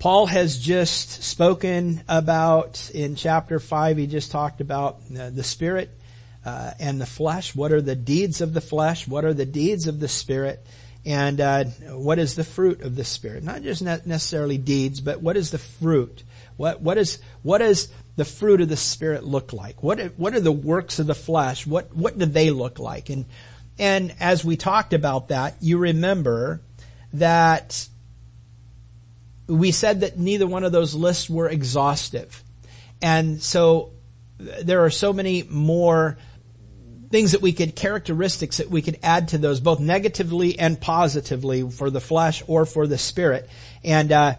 Paul has just spoken about, in chapter 5, he just talked about uh, the Spirit uh, and the flesh. What are the deeds of the flesh? What are the deeds of the Spirit? And uh, what is the fruit of the Spirit? Not just necessarily deeds, but what is the fruit? What, what is, what is the fruit of the Spirit look like? What, what are the works of the flesh? What, what do they look like? And, and as we talked about that, you remember that we said that neither one of those lists were exhaustive. And so there are so many more things that we could, characteristics that we could add to those, both negatively and positively for the flesh or for the spirit. And, uh,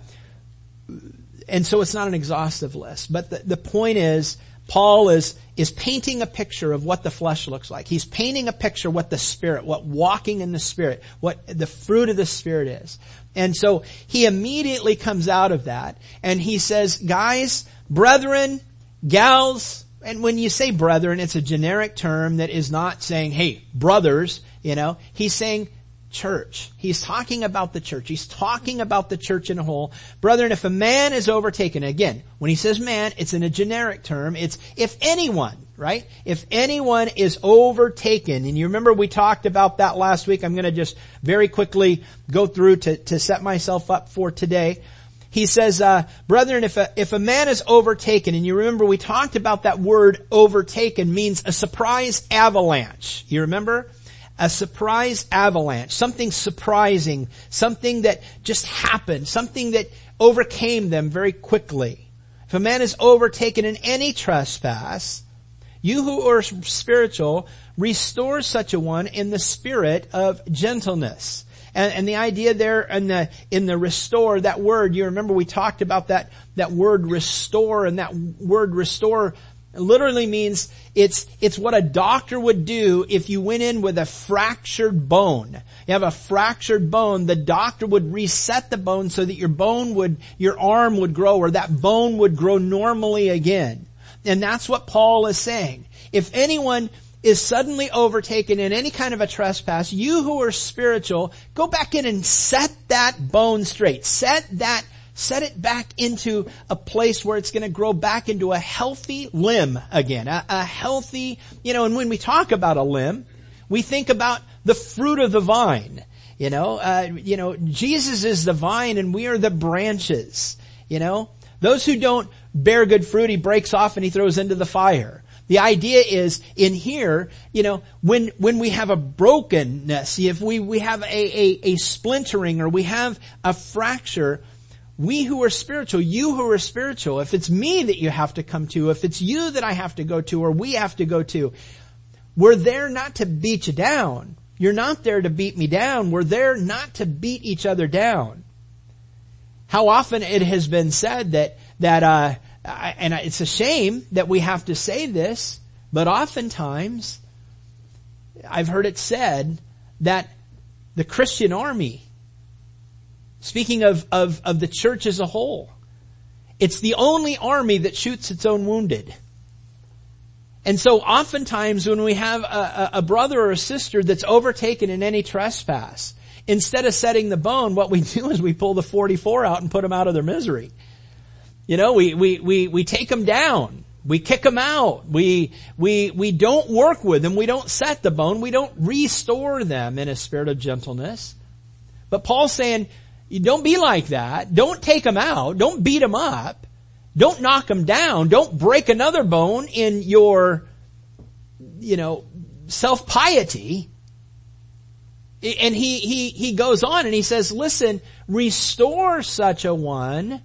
and so it's not an exhaustive list. But the, the point is, Paul is, is painting a picture of what the flesh looks like. He's painting a picture what the spirit, what walking in the spirit, what the fruit of the spirit is. And so he immediately comes out of that and he says, guys, brethren, gals, and when you say brethren, it's a generic term that is not saying, hey, brothers, you know, he's saying church. He's talking about the church. He's talking about the church in a whole. Brethren, if a man is overtaken, again, when he says man, it's in a generic term. It's if anyone, right? If anyone is overtaken, and you remember we talked about that last week. I'm going to just very quickly go through to, to set myself up for today. He says, uh, brethren, if a, if a man is overtaken, and you remember we talked about that word overtaken means a surprise avalanche. You remember? A surprise avalanche, something surprising, something that just happened, something that overcame them very quickly. If a man is overtaken in any trespass, you who are spiritual, restore such a one in the spirit of gentleness. And, and, the idea there in the, in the restore, that word, you remember we talked about that, that word restore and that word restore it literally means it's, it's what a doctor would do if you went in with a fractured bone. You have a fractured bone, the doctor would reset the bone so that your bone would, your arm would grow or that bone would grow normally again. And that's what Paul is saying. If anyone is suddenly overtaken in any kind of a trespass, you who are spiritual, go back in and set that bone straight. Set that set it back into a place where it's going to grow back into a healthy limb again, a, a, healthy, you know, and when we talk about a limb, we think about the fruit of the vine. You know, uh, you know, Jesus is the vine and we are the branches. You know, those who don't bear good fruit, he breaks off and he throws into the fire. The idea is in here, you know, when, when we have a brokenness, if we, we have a, a, a splintering or we have a fracture, we who are spiritual, you who are spiritual, if it's me that you have to come to, if it's you that I have to go to or we have to go to, we're there not to beat you down. You're not there to beat me down. We're there not to beat each other down. How often it has been said that, that, uh, and it's a shame that we have to say this, but oftentimes I've heard it said that the Christian army Speaking of, of, of the church as a whole, it's the only army that shoots its own wounded. And so oftentimes when we have a, a, brother or a sister that's overtaken in any trespass, instead of setting the bone, what we do is we pull the 44 out and put them out of their misery. You know, we, we, we, we take them down. We kick them out. We, we, we don't work with them. We don't set the bone. We don't restore them in a spirit of gentleness. But Paul's saying, don't be like that. Don't take them out. Don't beat them up. Don't knock them down. Don't break another bone in your, you know, self-piety. And he, he, he goes on and he says, listen, restore such a one,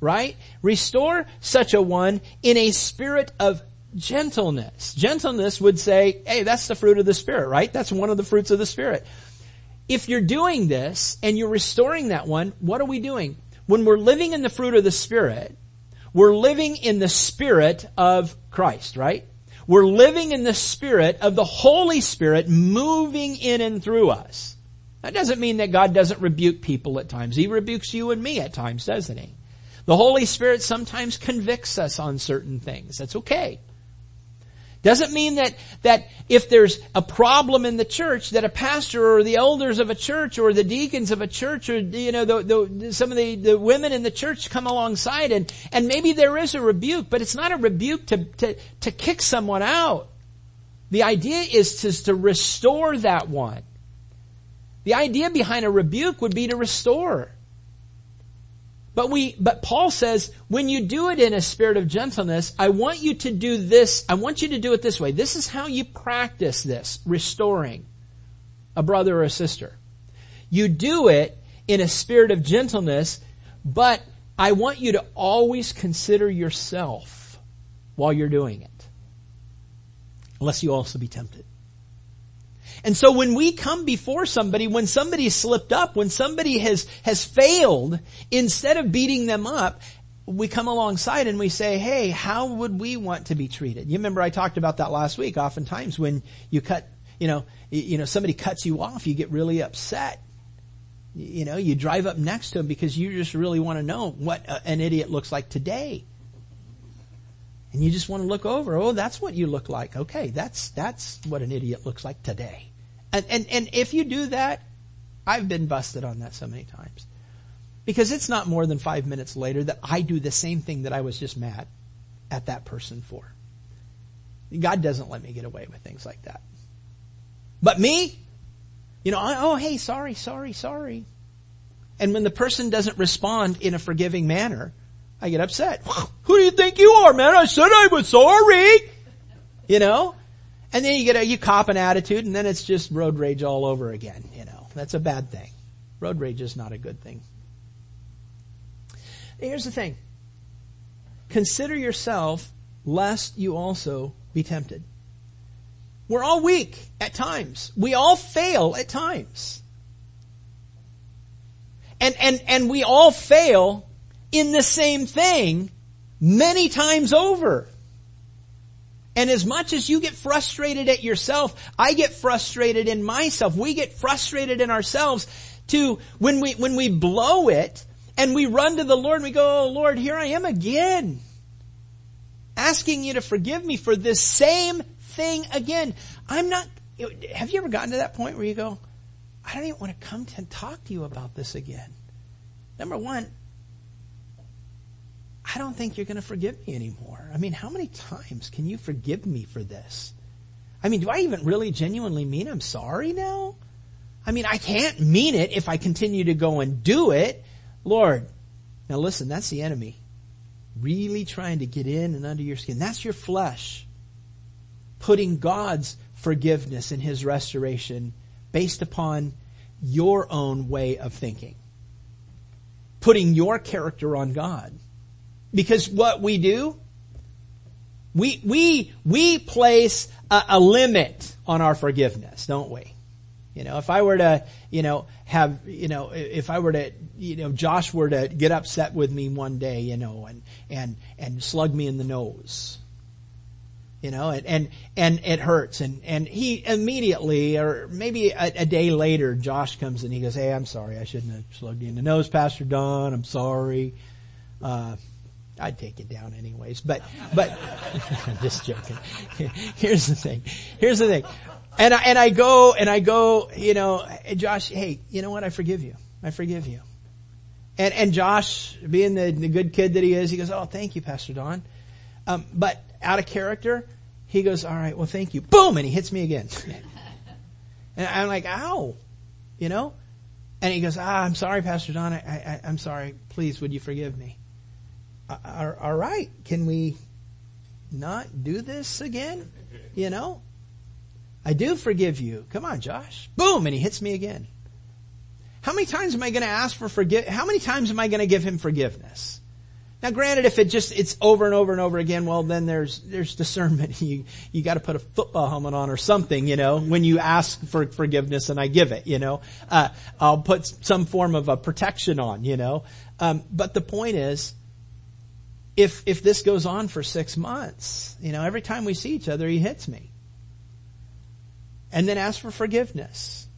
right? Restore such a one in a spirit of gentleness. Gentleness would say, hey, that's the fruit of the Spirit, right? That's one of the fruits of the Spirit if you're doing this and you're restoring that one, what are we doing? when we're living in the fruit of the Spirit, we're living in the Spirit of Christ, right? We're living in the Spirit of the Holy Spirit moving in and through us. That doesn't mean that God doesn't rebuke people at times. He rebukes you and me at times, doesn't He? The Holy Spirit sometimes convicts us on certain things. That's okay. Doesn't mean that, that if there's a problem in the church that a pastor or the elders of a church or the deacons of a church or, you know, the, the, some of the, the women in the church come alongside and, and maybe there is a rebuke, but it's not a rebuke to, to, to kick someone out. The idea is to, to restore that one. The idea behind a rebuke would be to restore. But we, but Paul says, when you do it in a spirit of gentleness, I want you to do this, I want you to do it this way. This is how you practice this, restoring a brother or a sister. You do it in a spirit of gentleness, but I want you to always consider yourself while you're doing it. Unless you also be tempted. And so when we come before somebody, when somebody slipped up, when somebody has, has failed, instead of beating them up, we come alongside and we say, hey, how would we want to be treated? You remember I talked about that last week. Oftentimes when you cut, you know, you know, somebody cuts you off, you get really upset. You know, you drive up next to them because you just really want to know what an idiot looks like today. And you just want to look over. Oh, that's what you look like. Okay, that's, that's what an idiot looks like today. And, and, and if you do that, I've been busted on that so many times. Because it's not more than five minutes later that I do the same thing that I was just mad at that person for. God doesn't let me get away with things like that. But me, you know, oh, hey, sorry, sorry, sorry. And when the person doesn't respond in a forgiving manner, I get upset. Who do you think you are, man? I said I was sorry. You know? And then you get a, you cop an attitude and then it's just road rage all over again, you know. That's a bad thing. Road rage is not a good thing. Here's the thing. Consider yourself lest you also be tempted. We're all weak at times. We all fail at times. And, and, and we all fail in the same thing many times over. And as much as you get frustrated at yourself, I get frustrated in myself. We get frustrated in ourselves to when we, when we blow it and we run to the Lord and we go, oh Lord, here I am again. Asking you to forgive me for this same thing again. I'm not, have you ever gotten to that point where you go, I don't even want to come to talk to you about this again? Number one, I don't think you're going to forgive me anymore. I mean, how many times can you forgive me for this? I mean, do I even really genuinely mean I'm sorry now? I mean, I can't mean it if I continue to go and do it. Lord, now listen, that's the enemy. Really trying to get in and under your skin. That's your flesh. Putting God's forgiveness and His restoration based upon your own way of thinking. Putting your character on God. Because what we do, we, we, we place a, a limit on our forgiveness, don't we? You know, if I were to, you know, have, you know, if I were to, you know, Josh were to get upset with me one day, you know, and, and, and slug me in the nose, you know, and, and, and it hurts. And, and he immediately, or maybe a, a, day later, Josh comes and he goes, Hey, I'm sorry. I shouldn't have slugged you in the nose, Pastor Don. I'm sorry. Uh, I'd take it down anyways. But, but, I'm just joking. Here's the thing. Here's the thing. And I, and I go, and I go, you know, Josh, hey, you know what? I forgive you. I forgive you. And, and Josh, being the, the good kid that he is, he goes, oh, thank you, Pastor Don. Um, but out of character, he goes, all right, well, thank you. Boom! And he hits me again. and I'm like, ow. You know? And he goes, ah, I'm sorry, Pastor Don. I, I, I'm sorry. Please, would you forgive me? All right, can we not do this again? You know? I do forgive you. Come on, Josh. Boom, and he hits me again. How many times am I going to ask for forgive? How many times am I going to give him forgiveness? Now granted, if it just, it's over and over and over again, well then there's, there's discernment. You, you gotta put a football helmet on or something, you know, when you ask for forgiveness and I give it, you know. Uh, I'll put some form of a protection on, you know. Um, but the point is, if, if this goes on for six months, you know, every time we see each other, he hits me. And then ask for forgiveness.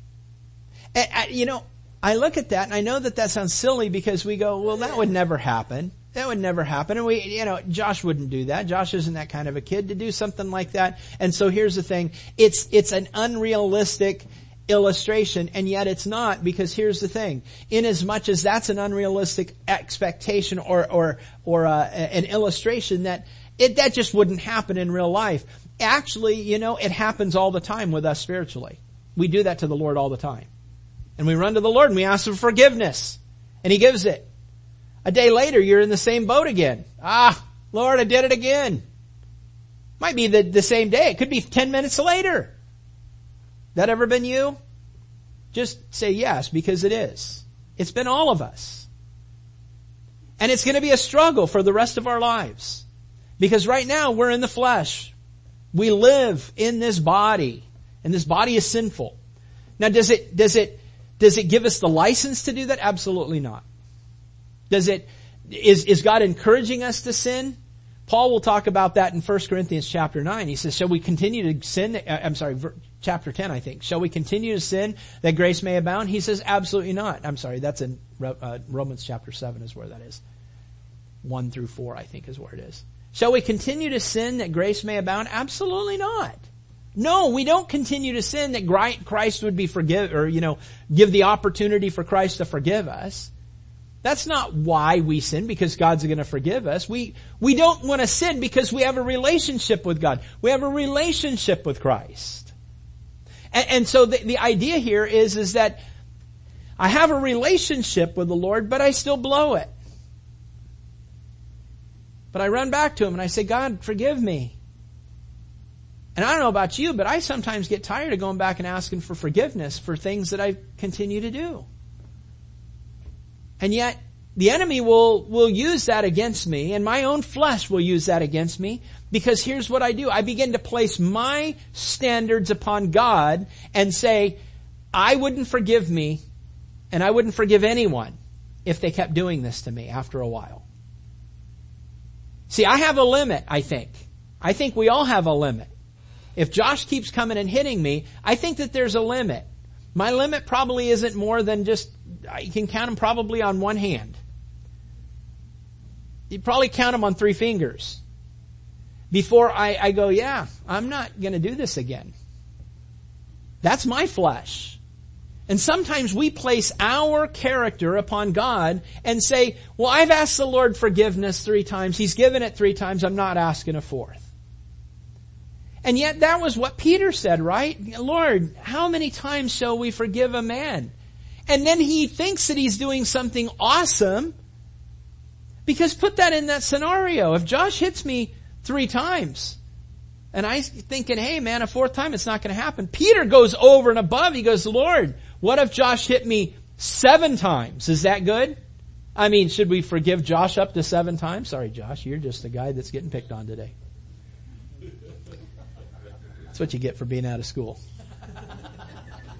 And, you know, I look at that and I know that that sounds silly because we go, well, that would never happen. That would never happen. And we, you know, Josh wouldn't do that. Josh isn't that kind of a kid to do something like that. And so here's the thing. It's, it's an unrealistic illustration and yet it's not because here's the thing. In as much as that's an unrealistic expectation or, or, or uh, an illustration that it, that just wouldn't happen in real life. Actually, you know, it happens all the time with us spiritually. We do that to the Lord all the time. And we run to the Lord and we ask for forgiveness. And He gives it. A day later, you're in the same boat again. Ah, Lord, I did it again. Might be the, the same day. It could be 10 minutes later. That ever been you? Just say yes, because it is. It's been all of us. And it's going to be a struggle for the rest of our lives. Because right now we're in the flesh. We live in this body. And this body is sinful. Now does it, does it, does it give us the license to do that? Absolutely not. Does it, is, is God encouraging us to sin? Paul will talk about that in 1 Corinthians chapter 9. He says, shall we continue to sin? Uh, I'm sorry, chapter 10, I think. Shall we continue to sin that grace may abound? He says, absolutely not. I'm sorry, that's in uh, Romans chapter 7 is where that is. 1 through 4, I think is where it is. Shall we continue to sin that grace may abound? Absolutely not. No, we don't continue to sin that Christ would be forgive, or, you know, give the opportunity for Christ to forgive us. That's not why we sin, because God's going to forgive us. We, we don't want to sin because we have a relationship with God. We have a relationship with Christ. And, and so the, the idea here is, is that I have a relationship with the Lord, but I still blow it. But I run back to Him and I say, God, forgive me. And I don't know about you, but I sometimes get tired of going back and asking for forgiveness for things that I continue to do. And yet, the enemy will, will use that against me, and my own flesh will use that against me, because here's what I do. I begin to place my standards upon God and say, I wouldn't forgive me, and I wouldn't forgive anyone if they kept doing this to me after a while. See, I have a limit, I think. I think we all have a limit. If Josh keeps coming and hitting me, I think that there's a limit. My limit probably isn't more than just you can count them probably on one hand. You probably count them on three fingers. Before I, I go, yeah, I'm not gonna do this again. That's my flesh. And sometimes we place our character upon God and say, well, I've asked the Lord forgiveness three times. He's given it three times. I'm not asking a fourth. And yet that was what Peter said, right? Lord, how many times shall we forgive a man? And then he thinks that he's doing something awesome. Because put that in that scenario. If Josh hits me three times, and I'm thinking, hey man, a fourth time it's not going to happen. Peter goes over and above. He goes, Lord, what if Josh hit me seven times? Is that good? I mean, should we forgive Josh up to seven times? Sorry, Josh, you're just the guy that's getting picked on today. That's what you get for being out of school.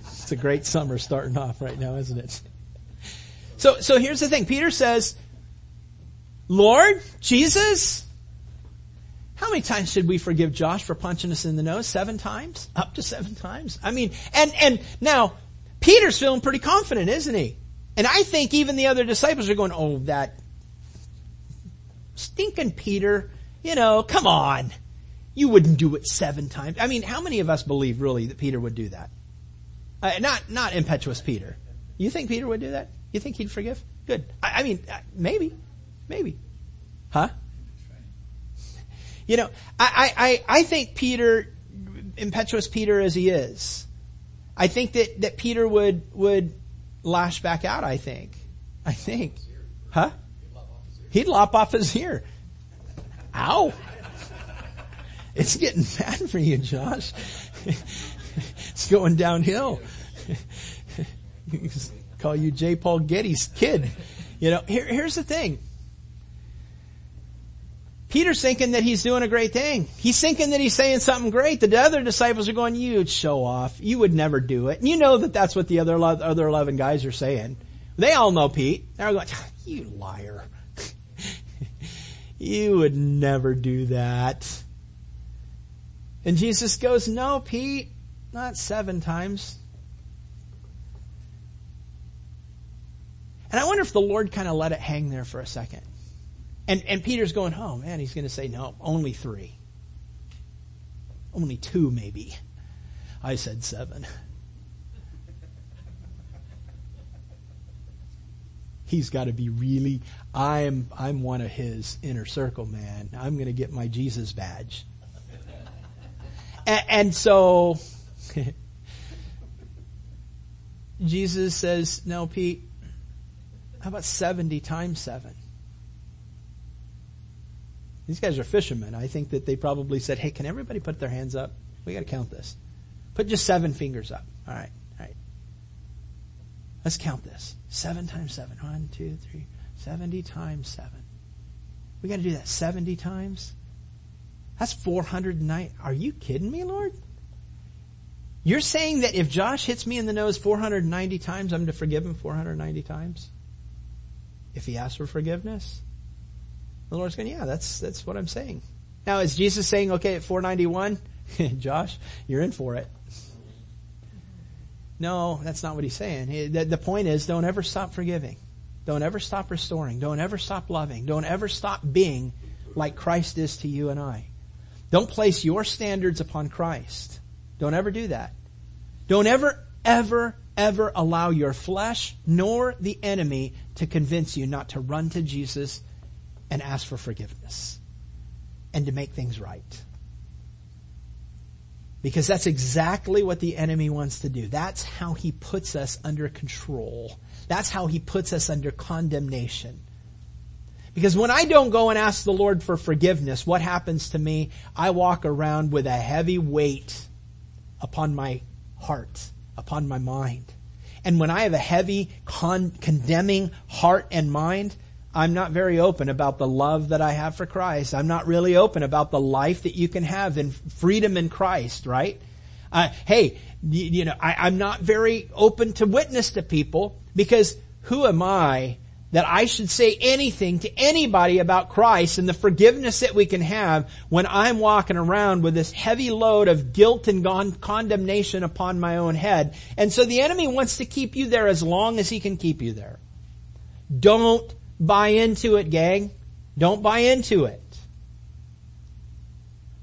It's a great summer starting off right now, isn't it? So, so here's the thing. Peter says, Lord, Jesus, how many times should we forgive Josh for punching us in the nose? Seven times? Up to seven times? I mean, and, and now, Peter's feeling pretty confident, isn't he? And I think even the other disciples are going, oh, that stinking Peter, you know, come on. You wouldn't do it seven times. I mean, how many of us believe really that Peter would do that? Uh, not, not impetuous Peter. You think Peter would do that? You think he'd forgive? Good. I, I mean, uh, maybe. Maybe. Huh? You know, I, I, I think Peter, impetuous Peter as he is, I think that, that Peter would, would lash back out, I think. I think. Huh? He'd lop off his ear. Ow. It's getting bad for you, Josh. it's going downhill. Call you J. Paul Getty's kid. You know, here, here's the thing. Peter's thinking that he's doing a great thing. He's thinking that he's saying something great. The other disciples are going, you'd show off. You would never do it. And you know that that's what the other, other 11 guys are saying. They all know Pete. They're going, ah, you liar. you would never do that. And Jesus goes, no, Pete, not seven times. And I wonder if the Lord kind of let it hang there for a second. And, and Peter's going, oh man, he's going to say, no, only three. Only two maybe. I said seven. He's got to be really, I'm, I'm one of his inner circle, man. I'm going to get my Jesus badge. and, and so, Jesus says, no, Pete, how about 70 times 7? These guys are fishermen. I think that they probably said, hey, can everybody put their hands up? We gotta count this. Put just seven fingers up. Alright, alright. Let's count this. Seven times seven. One, two, three. Seventy times seven. We gotta do that seventy times? That's 409. Are you kidding me, Lord? You're saying that if Josh hits me in the nose 490 times, I'm to forgive him 490 times? if he asks for forgiveness? The Lord's going, yeah, that's, that's what I'm saying. Now is Jesus saying, okay, at 491, Josh, you're in for it. No, that's not what he's saying. The, the point is, don't ever stop forgiving. Don't ever stop restoring. Don't ever stop loving. Don't ever stop being like Christ is to you and I. Don't place your standards upon Christ. Don't ever do that. Don't ever, ever, ever allow your flesh nor the enemy to convince you not to run to Jesus and ask for forgiveness and to make things right. Because that's exactly what the enemy wants to do. That's how he puts us under control. That's how he puts us under condemnation. Because when I don't go and ask the Lord for forgiveness, what happens to me? I walk around with a heavy weight upon my heart, upon my mind. And when I have a heavy, con- condemning heart and mind, I'm not very open about the love that I have for Christ. I'm not really open about the life that you can have in freedom in Christ, right? Uh, hey, you, you know, I, I'm not very open to witness to people because who am I that I should say anything to anybody about Christ and the forgiveness that we can have when I'm walking around with this heavy load of guilt and condemnation upon my own head. And so the enemy wants to keep you there as long as he can keep you there. Don't buy into it, gang. Don't buy into it.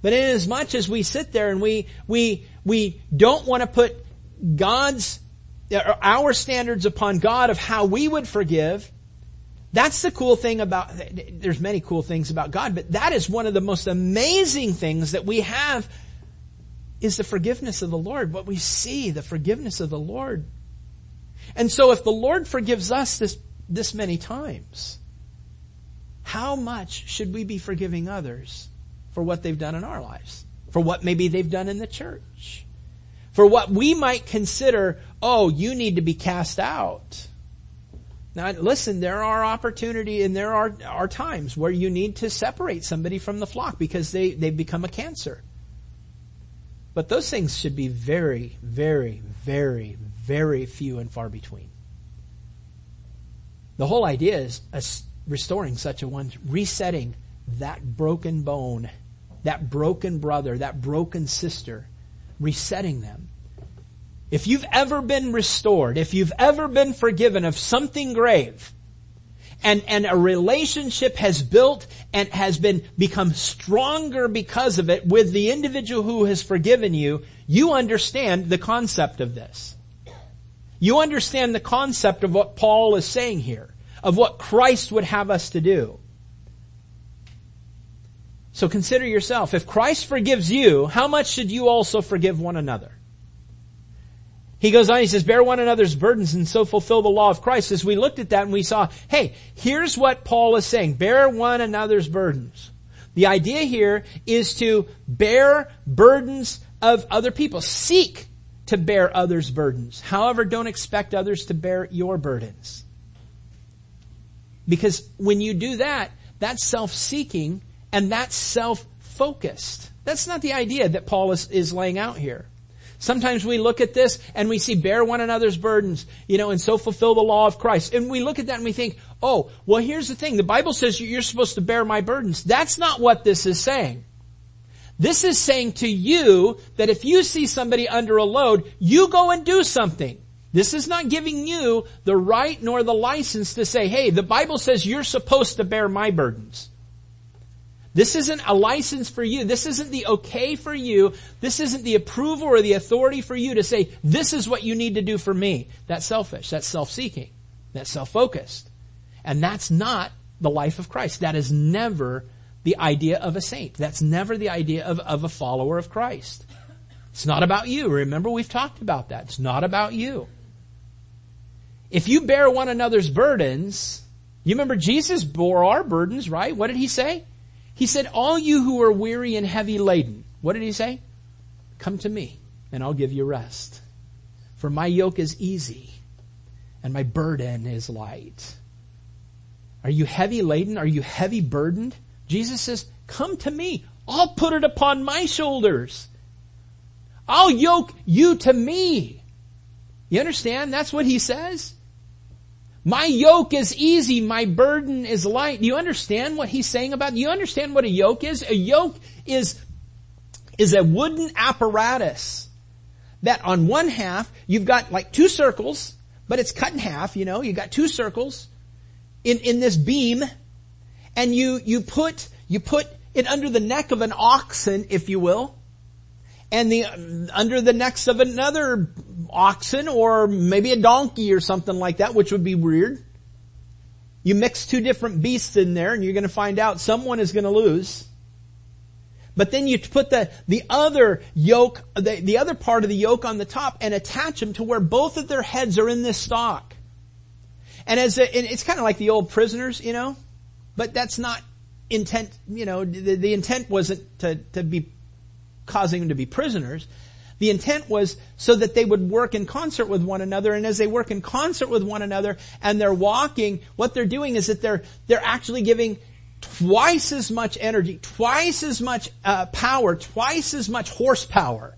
But in as much as we sit there and we, we, we don't want to put God's, uh, our standards upon God of how we would forgive, that's the cool thing about, there's many cool things about God, but that is one of the most amazing things that we have is the forgiveness of the Lord. What we see, the forgiveness of the Lord. And so if the Lord forgives us this, this many times, how much should we be forgiving others for what they've done in our lives? For what maybe they've done in the church? For what we might consider, oh, you need to be cast out. Now listen, there are opportunity and there are, are times where you need to separate somebody from the flock because they, they've become a cancer. But those things should be very, very, very, very few and far between. The whole idea is restoring such a one, resetting that broken bone, that broken brother, that broken sister, resetting them if you've ever been restored, if you've ever been forgiven of something grave, and, and a relationship has built and has been become stronger because of it with the individual who has forgiven you, you understand the concept of this. You understand the concept of what Paul is saying here, of what Christ would have us to do. So consider yourself, if Christ forgives you, how much should you also forgive one another? He goes on, he says, bear one another's burdens and so fulfill the law of Christ. As we looked at that and we saw, hey, here's what Paul is saying. Bear one another's burdens. The idea here is to bear burdens of other people. Seek to bear others' burdens. However, don't expect others to bear your burdens. Because when you do that, that's self-seeking And that's self-focused. That's not the idea that Paul is, is laying out here. Sometimes we look at this and we see bear one another's burdens, you know, and so fulfill the law of Christ. And we look at that and we think, oh, well here's the thing. The Bible says you're supposed to bear my burdens. That's not what this is saying. This is saying to you that if you see somebody under a load, you go and do something. This is not giving you the right nor the license to say, hey, the Bible says you're supposed to bear my burdens. This isn't a license for you. This isn't the okay for you. This isn't the approval or the authority for you to say, this is what you need to do for me. That's selfish. That's self-seeking. That's self-focused. And that's not the life of Christ. That is never the idea of a saint. That's never the idea of, of a follower of Christ. It's not about you. Remember we've talked about that. It's not about you. If you bear one another's burdens, you remember Jesus bore our burdens, right? What did he say? He said, all you who are weary and heavy laden, what did he say? Come to me and I'll give you rest. For my yoke is easy and my burden is light. Are you heavy laden? Are you heavy burdened? Jesus says, come to me. I'll put it upon my shoulders. I'll yoke you to me. You understand? That's what he says. My yoke is easy, my burden is light. Do you understand what he's saying about, do you understand what a yoke is? A yoke is, is a wooden apparatus that on one half, you've got like two circles, but it's cut in half, you know, you've got two circles in, in this beam, and you, you put, you put it under the neck of an oxen, if you will, and the, under the necks of another oxen or maybe a donkey or something like that, which would be weird. You mix two different beasts in there and you're going to find out someone is going to lose. But then you put the, the other yoke, the, the other part of the yoke on the top and attach them to where both of their heads are in this stock. And as a, and it's kind of like the old prisoners, you know, but that's not intent, you know, the, the intent wasn't to, to be causing them to be prisoners. The intent was so that they would work in concert with one another, and as they work in concert with one another and they're walking, what they're doing is that they're, they're actually giving twice as much energy, twice as much uh, power, twice as much horsepower.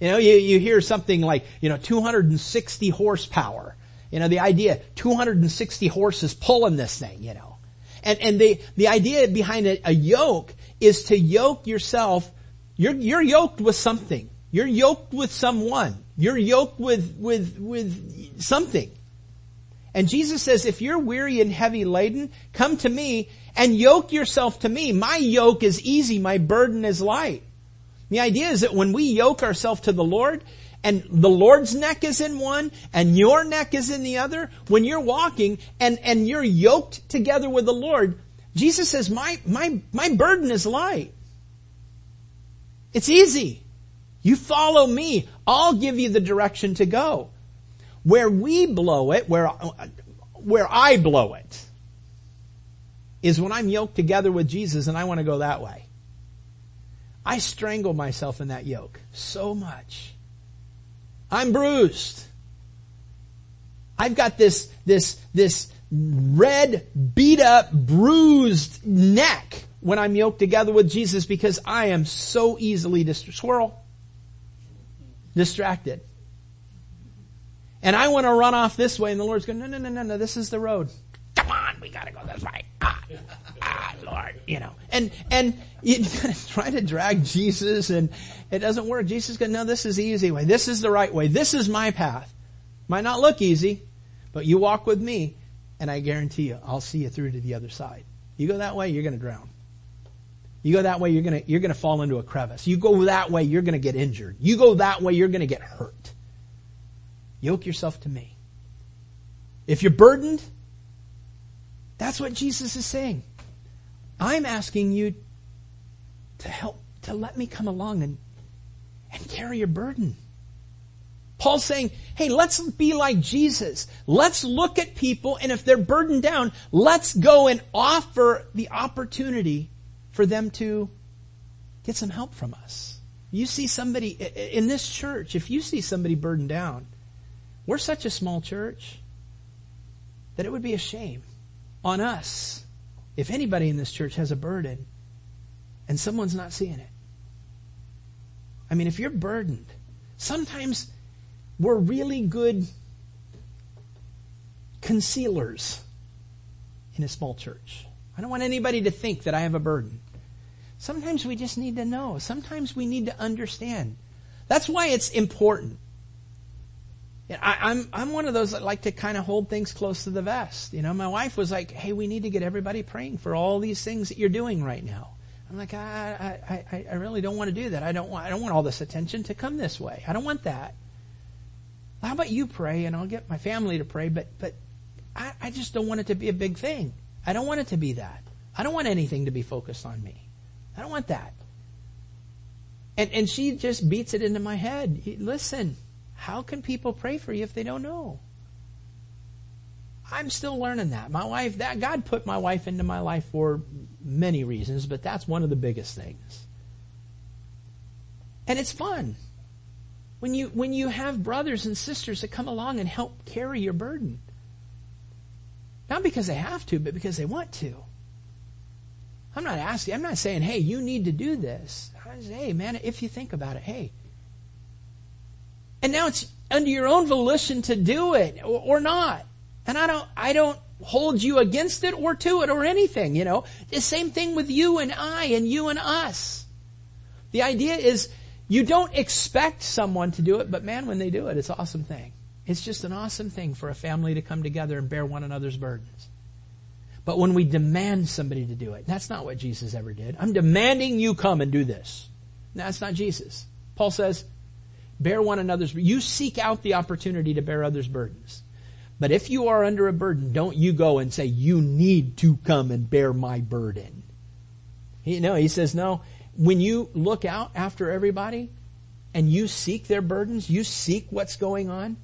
You know, you, you hear something like, you know, 260 horsepower. You know, the idea, 260 horses pulling this thing, you know. And, and the, the idea behind a, a yoke is to yoke yourself, you're, you're yoked with something. You're yoked with someone. You're yoked with, with, with something. And Jesus says, if you're weary and heavy laden, come to me and yoke yourself to me. My yoke is easy. My burden is light. The idea is that when we yoke ourselves to the Lord, and the Lord's neck is in one, and your neck is in the other, when you're walking and, and you're yoked together with the Lord, Jesus says, my, my, my burden is light. It's easy. You follow me. I'll give you the direction to go. Where we blow it, where, where I blow it, is when I'm yoked together with Jesus and I want to go that way. I strangle myself in that yoke so much. I'm bruised. I've got this, this, this red, beat up, bruised neck when I'm yoked together with Jesus because I am so easily distracted. Swirl distracted. And I want to run off this way and the Lord's going, no, no, no, no, no, this is the road. Come on, we gotta go this way. Ah, ah, Lord, you know. And, and you try to drag Jesus and it doesn't work. Jesus goes, no, this is the easy way. This is the right way. This is my path. Might not look easy, but you walk with me and I guarantee you, I'll see you through to the other side. You go that way, you're gonna drown. You go that way, you're gonna, you're gonna fall into a crevice. You go that way, you're gonna get injured. You go that way, you're gonna get hurt. Yoke yourself to me. If you're burdened, that's what Jesus is saying. I'm asking you to help, to let me come along and, and carry your burden. Paul's saying, hey, let's be like Jesus. Let's look at people and if they're burdened down, let's go and offer the opportunity for them to get some help from us. You see somebody in this church, if you see somebody burdened down, we're such a small church that it would be a shame on us if anybody in this church has a burden and someone's not seeing it. I mean, if you're burdened, sometimes we're really good concealers in a small church. I don't want anybody to think that I have a burden. Sometimes we just need to know. Sometimes we need to understand. That's why it's important. I, am I'm, I'm one of those that like to kind of hold things close to the vest. You know, my wife was like, "Hey, we need to get everybody praying for all these things that you're doing right now." I'm like, I, I, I, I really don't want to do that. I don't want, I don't want all this attention to come this way. I don't want that. How about you pray and I'll get my family to pray, but, but I, I just don't want it to be a big thing. I don't want it to be that. I don't want anything to be focused on me. I don't want that. And, and she just beats it into my head. Listen, how can people pray for you if they don't know? I'm still learning that. My wife, that God put my wife into my life for many reasons, but that's one of the biggest things. And it's fun. When you, when you have brothers and sisters that come along and help carry your burden. Not because they have to, but because they want to. I'm not asking, I'm not saying, hey, you need to do this. I say, hey, man, if you think about it, hey. And now it's under your own volition to do it or, or not. And I don't, I don't hold you against it or to it or anything, you know. The same thing with you and I and you and us. The idea is you don't expect someone to do it, but man, when they do it, it's an awesome thing. It's just an awesome thing for a family to come together and bear one another's burdens. But when we demand somebody to do it, that's not what Jesus ever did. I'm demanding you come and do this. That's not Jesus. Paul says, bear one another's, you seek out the opportunity to bear others' burdens. But if you are under a burden, don't you go and say, you need to come and bear my burden. He, no, he says, no. When you look out after everybody and you seek their burdens, you seek what's going on,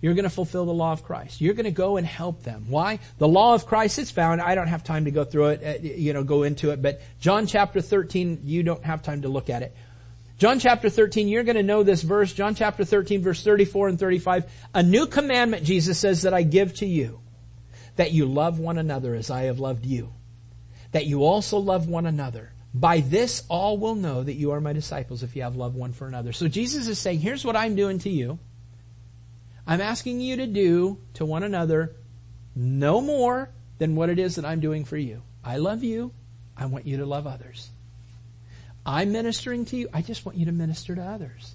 you're going to fulfill the law of Christ. You're going to go and help them. Why? The law of Christ is found. I don't have time to go through it, uh, you know, go into it, but John chapter 13, you don't have time to look at it. John chapter 13, you're going to know this verse. John chapter 13 verse 34 and 35. A new commandment, Jesus says, that I give to you. That you love one another as I have loved you. That you also love one another. By this all will know that you are my disciples if you have love one for another. So Jesus is saying, here's what I'm doing to you. I'm asking you to do to one another no more than what it is that I'm doing for you. I love you. I want you to love others. I'm ministering to you. I just want you to minister to others.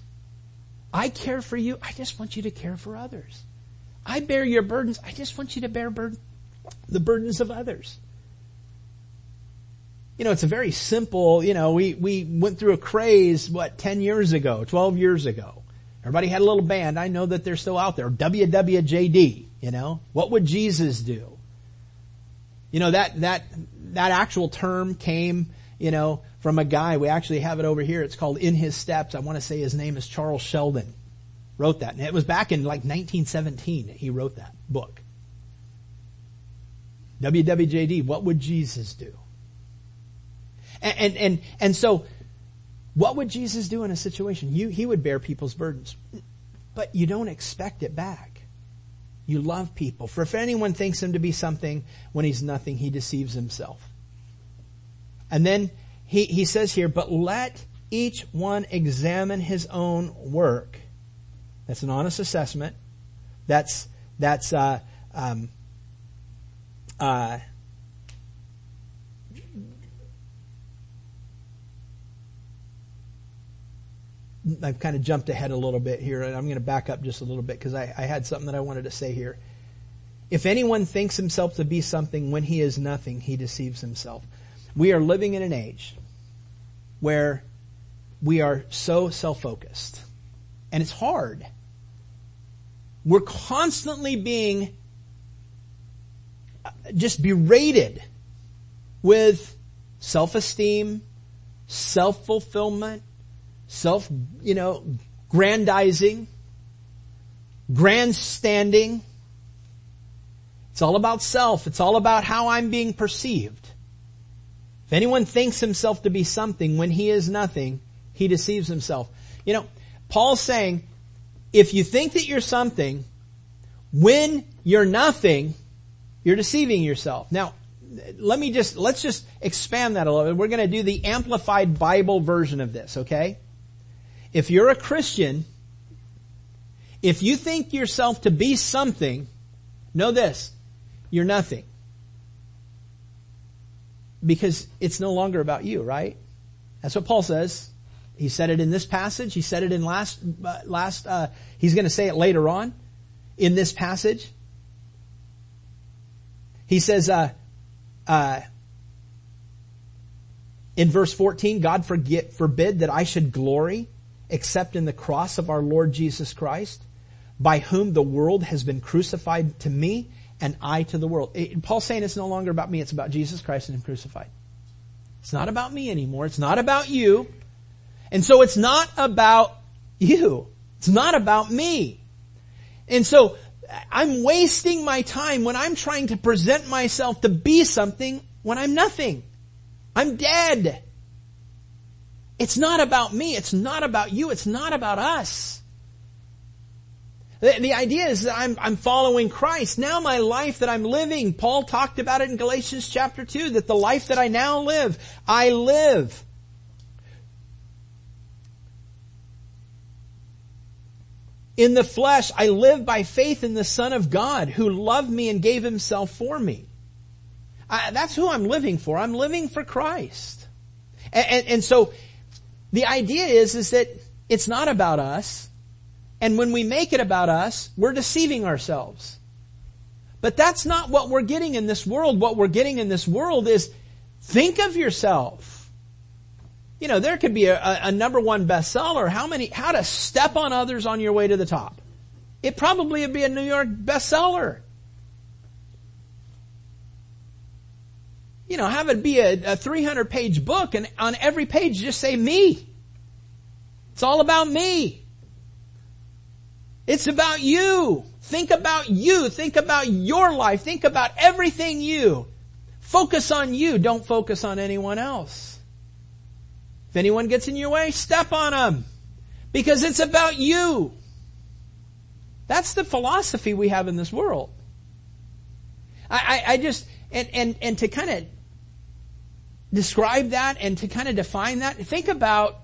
I care for you. I just want you to care for others. I bear your burdens. I just want you to bear bur- the burdens of others. You know, it's a very simple, you know, we, we went through a craze, what, 10 years ago, 12 years ago. Everybody had a little band. I know that they're still out there. WWJD, you know. What would Jesus do? You know, that, that, that actual term came, you know, from a guy. We actually have it over here. It's called In His Steps. I want to say his name is Charles Sheldon. Wrote that. And it was back in like 1917 he wrote that book. WWJD, what would Jesus do? And, and, and, and so, what would Jesus do in a situation? You, he would bear people's burdens. But you don't expect it back. You love people. For if anyone thinks him to be something when he's nothing, he deceives himself. And then he, he says here, but let each one examine his own work. That's an honest assessment. That's, that's, uh, um, uh, I've kind of jumped ahead a little bit here, and I'm going to back up just a little bit because I, I had something that I wanted to say here. If anyone thinks himself to be something when he is nothing, he deceives himself. We are living in an age where we are so self-focused. And it's hard. We're constantly being uh, just berated with self-esteem, self-fulfillment, self, you know, grandizing, grandstanding. It's all about self. It's all about how I'm being perceived. If anyone thinks himself to be something when he is nothing, he deceives himself. You know, Paul's saying, if you think that you're something, when you're nothing, you're deceiving yourself. Now, let me just, let's just expand that a little bit. We're going to do the amplified Bible version of this, okay? If you're a Christian, if you think yourself to be something, know this, you're nothing. Because it's no longer about you, right? That's what Paul says. He said it in this passage. He said it in last, uh, last, uh, he's going to say it later on in this passage. He says, uh, uh, in verse 14, God forget, forbid that I should glory except in the cross of our Lord Jesus Christ, by whom the world has been crucified to me and I to the world. It, Paul's saying it's no longer about me, it's about Jesus Christ and Him crucified. It's not about me anymore. It's not about you. And so it's not about you. It's not about me. And so I'm wasting my time when I'm trying to present myself to be something when I'm nothing. I'm dead. It's not about me. It's not about you. It's not about us. The, the idea is that I'm, I'm following Christ. Now my life that I'm living, Paul talked about it in Galatians chapter 2, that the life that I now live, I live In the flesh, I live by faith in the Son of God who loved me and gave himself for me. I, that's who I'm living for. I'm living for Christ. And, and, and so the idea is, is that it's not about us. And when we make it about us, we're deceiving ourselves. But that's not what we're getting in this world. What we're getting in this world is think of yourself you know, there could be a, a, a number one bestseller. How many, how to step on others on your way to the top. It probably would be a New York bestseller. You know, have it be a, a 300 page book and on every page just say me. It's all about me. It's about you. Think about you. Think about your life. Think about everything you. Focus on you. Don't focus on anyone else. If anyone gets in your way, step on them. Because it's about you. That's the philosophy we have in this world. I, I, I just, and, and, and to kind of describe that and to kind of define that, think about,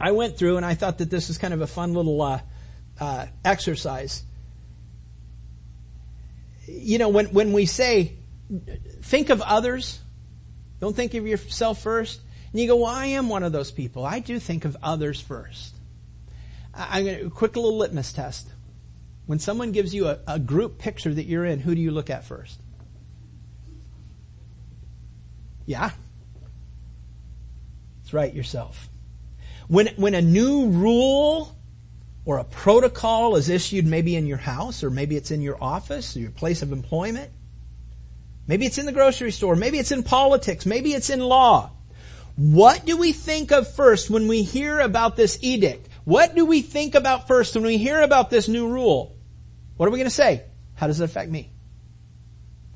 I went through and I thought that this is kind of a fun little, uh, uh, exercise. You know, when, when we say, think of others, don't think of yourself first, and you go, well, I am one of those people. I do think of others first. I'm going to, quick little litmus test. When someone gives you a, a group picture that you're in, who do you look at first? Yeah. That's right, yourself. When, when a new rule or a protocol is issued maybe in your house or maybe it's in your office or your place of employment, maybe it's in the grocery store, maybe it's in politics, maybe it's in law, what do we think of first when we hear about this edict? What do we think about first when we hear about this new rule? What are we going to say? How does it affect me?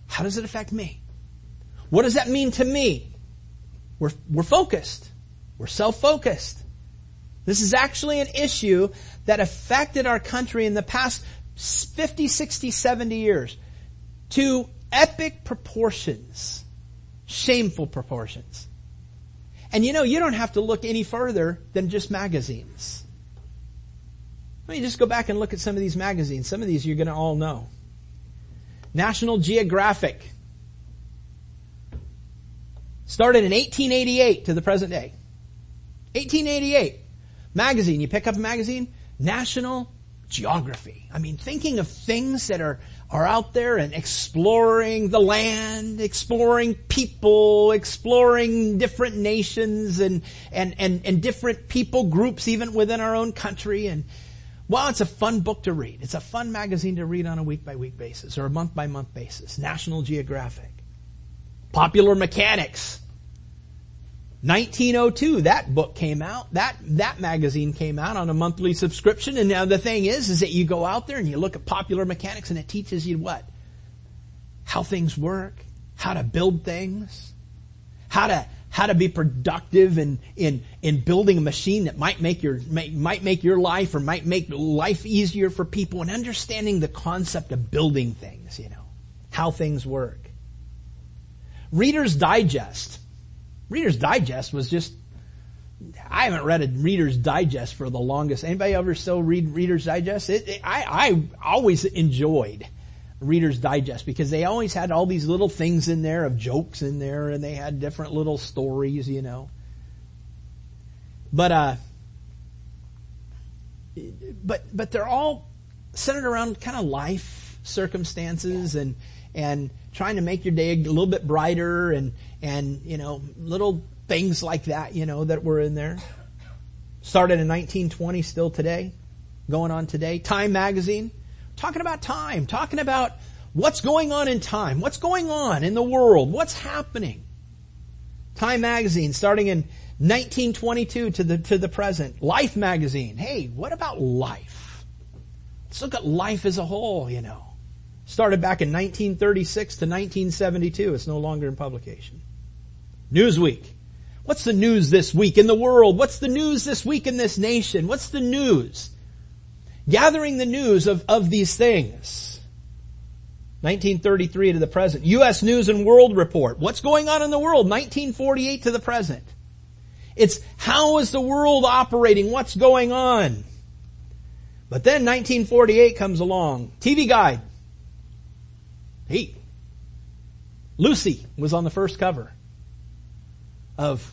How does it affect me? What does that mean to me? We're, we're focused. We're self-focused. This is actually an issue that affected our country in the past 50, 60, 70 years to epic proportions. Shameful proportions. And you know, you don't have to look any further than just magazines. Let me just go back and look at some of these magazines. Some of these you're going to all know. National Geographic. Started in 1888 to the present day. 1888. Magazine. You pick up a magazine. National Geography. I mean, thinking of things that are are out there and exploring the land, exploring people, exploring different nations and, and, and, and different people groups even within our own country. And well, it's a fun book to read. It's a fun magazine to read on a week by week basis or a month by month basis. National Geographic. Popular Mechanics. 1902, that book came out, that, that magazine came out on a monthly subscription, and now the thing is, is that you go out there and you look at popular mechanics and it teaches you what? How things work, how to build things, how to, how to be productive in, in, in building a machine that might make your, make, might make your life or might make life easier for people and understanding the concept of building things, you know, how things work. Reader's Digest. Reader's Digest was just, I haven't read a Reader's Digest for the longest. Anybody ever still read Reader's Digest? It, it, I, I always enjoyed Reader's Digest because they always had all these little things in there of jokes in there and they had different little stories, you know. But, uh, but, but they're all centered around kind of life circumstances and, and trying to make your day a little bit brighter and, and, you know, little things like that, you know, that were in there. Started in 1920, still today, going on today. Time magazine, talking about time, talking about what's going on in time, what's going on in the world, what's happening. Time magazine, starting in 1922 to the, to the present. Life magazine, hey, what about life? Let's look at life as a whole, you know. Started back in 1936 to 1972. It's no longer in publication. Newsweek. What's the news this week in the world? What's the news this week in this nation? What's the news? Gathering the news of, of these things. 1933 to the present. U.S. News and World Report. What's going on in the world? 1948 to the present. It's how is the world operating? What's going on? But then 1948 comes along. TV Guide. Hey, Lucy was on the first cover of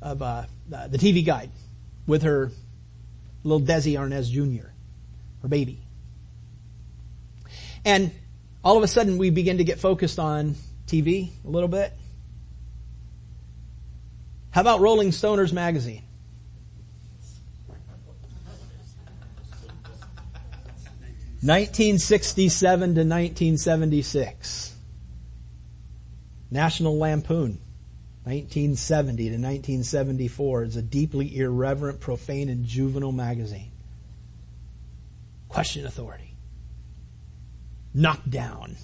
of uh, the TV Guide with her little Desi Arnaz Jr., her baby. And all of a sudden we begin to get focused on TV a little bit. How about Rolling Stoners magazine? 1967 to 1976. National Lampoon, 1970 to 1974 is a deeply irreverent, profane, and juvenile magazine. Question authority. Knock down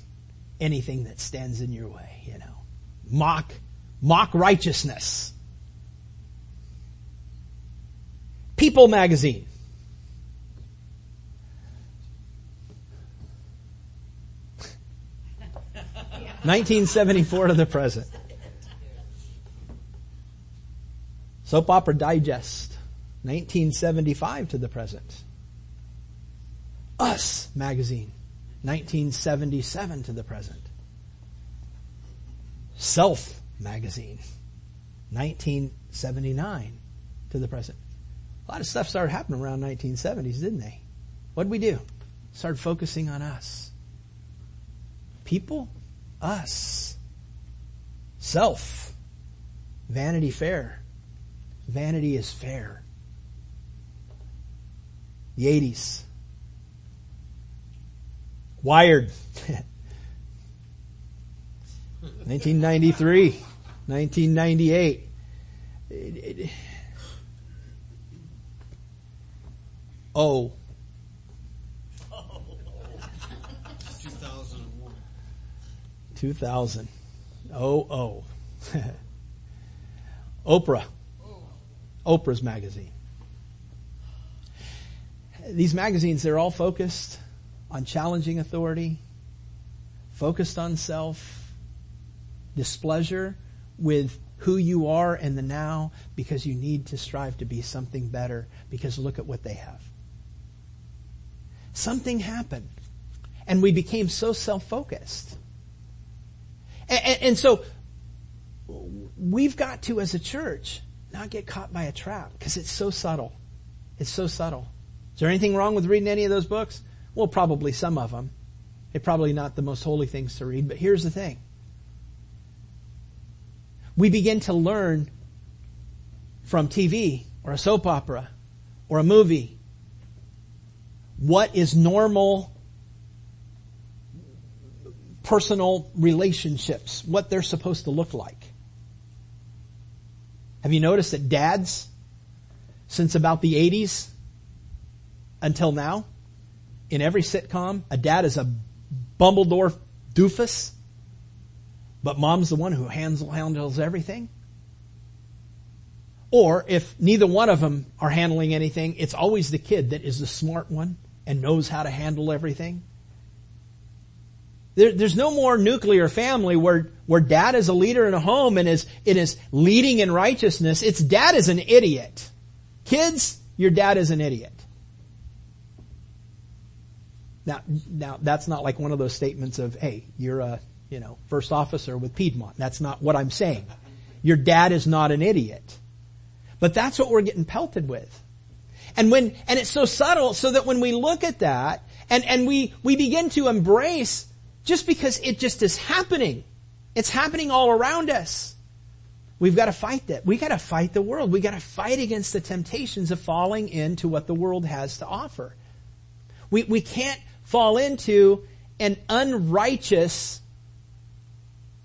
anything that stands in your way, you know. Mock, mock righteousness. People magazine. 1974 to the present. Soap Opera Digest, 1975 to the present. Us magazine, 1977 to the present. Self magazine, 1979 to the present. A lot of stuff started happening around 1970s, didn't they? What did we do? Started focusing on us. People us. Self. Vanity Fair. Vanity is fair. The 80s. Wired. 1993. 1998. It, it, oh. 2000. Oh, oh. Oprah. Oprah's magazine. These magazines, they're all focused on challenging authority, focused on self, displeasure with who you are in the now because you need to strive to be something better because look at what they have. Something happened and we became so self-focused and, and so we've got to, as a church, not get caught by a trap because it's so subtle. It's so subtle. Is there anything wrong with reading any of those books? Well, probably some of them. They're probably not the most holy things to read, but here's the thing. We begin to learn from TV or a soap opera or a movie what is normal personal relationships, what they're supposed to look like. Have you noticed that dads, since about the 80s until now, in every sitcom, a dad is a Bumbledore doofus, but mom's the one who handles everything? Or if neither one of them are handling anything, it's always the kid that is the smart one and knows how to handle everything. There, there's no more nuclear family where, where dad is a leader in a home and is, it is leading in righteousness. It's dad is an idiot. Kids, your dad is an idiot. Now, now that's not like one of those statements of, hey, you're a, you know, first officer with Piedmont. That's not what I'm saying. Your dad is not an idiot. But that's what we're getting pelted with. And when, and it's so subtle so that when we look at that and, and we, we begin to embrace just because it just is happening. It's happening all around us. We've got to fight that. We got to fight the world. We got to fight against the temptations of falling into what the world has to offer. We, we can't fall into an unrighteous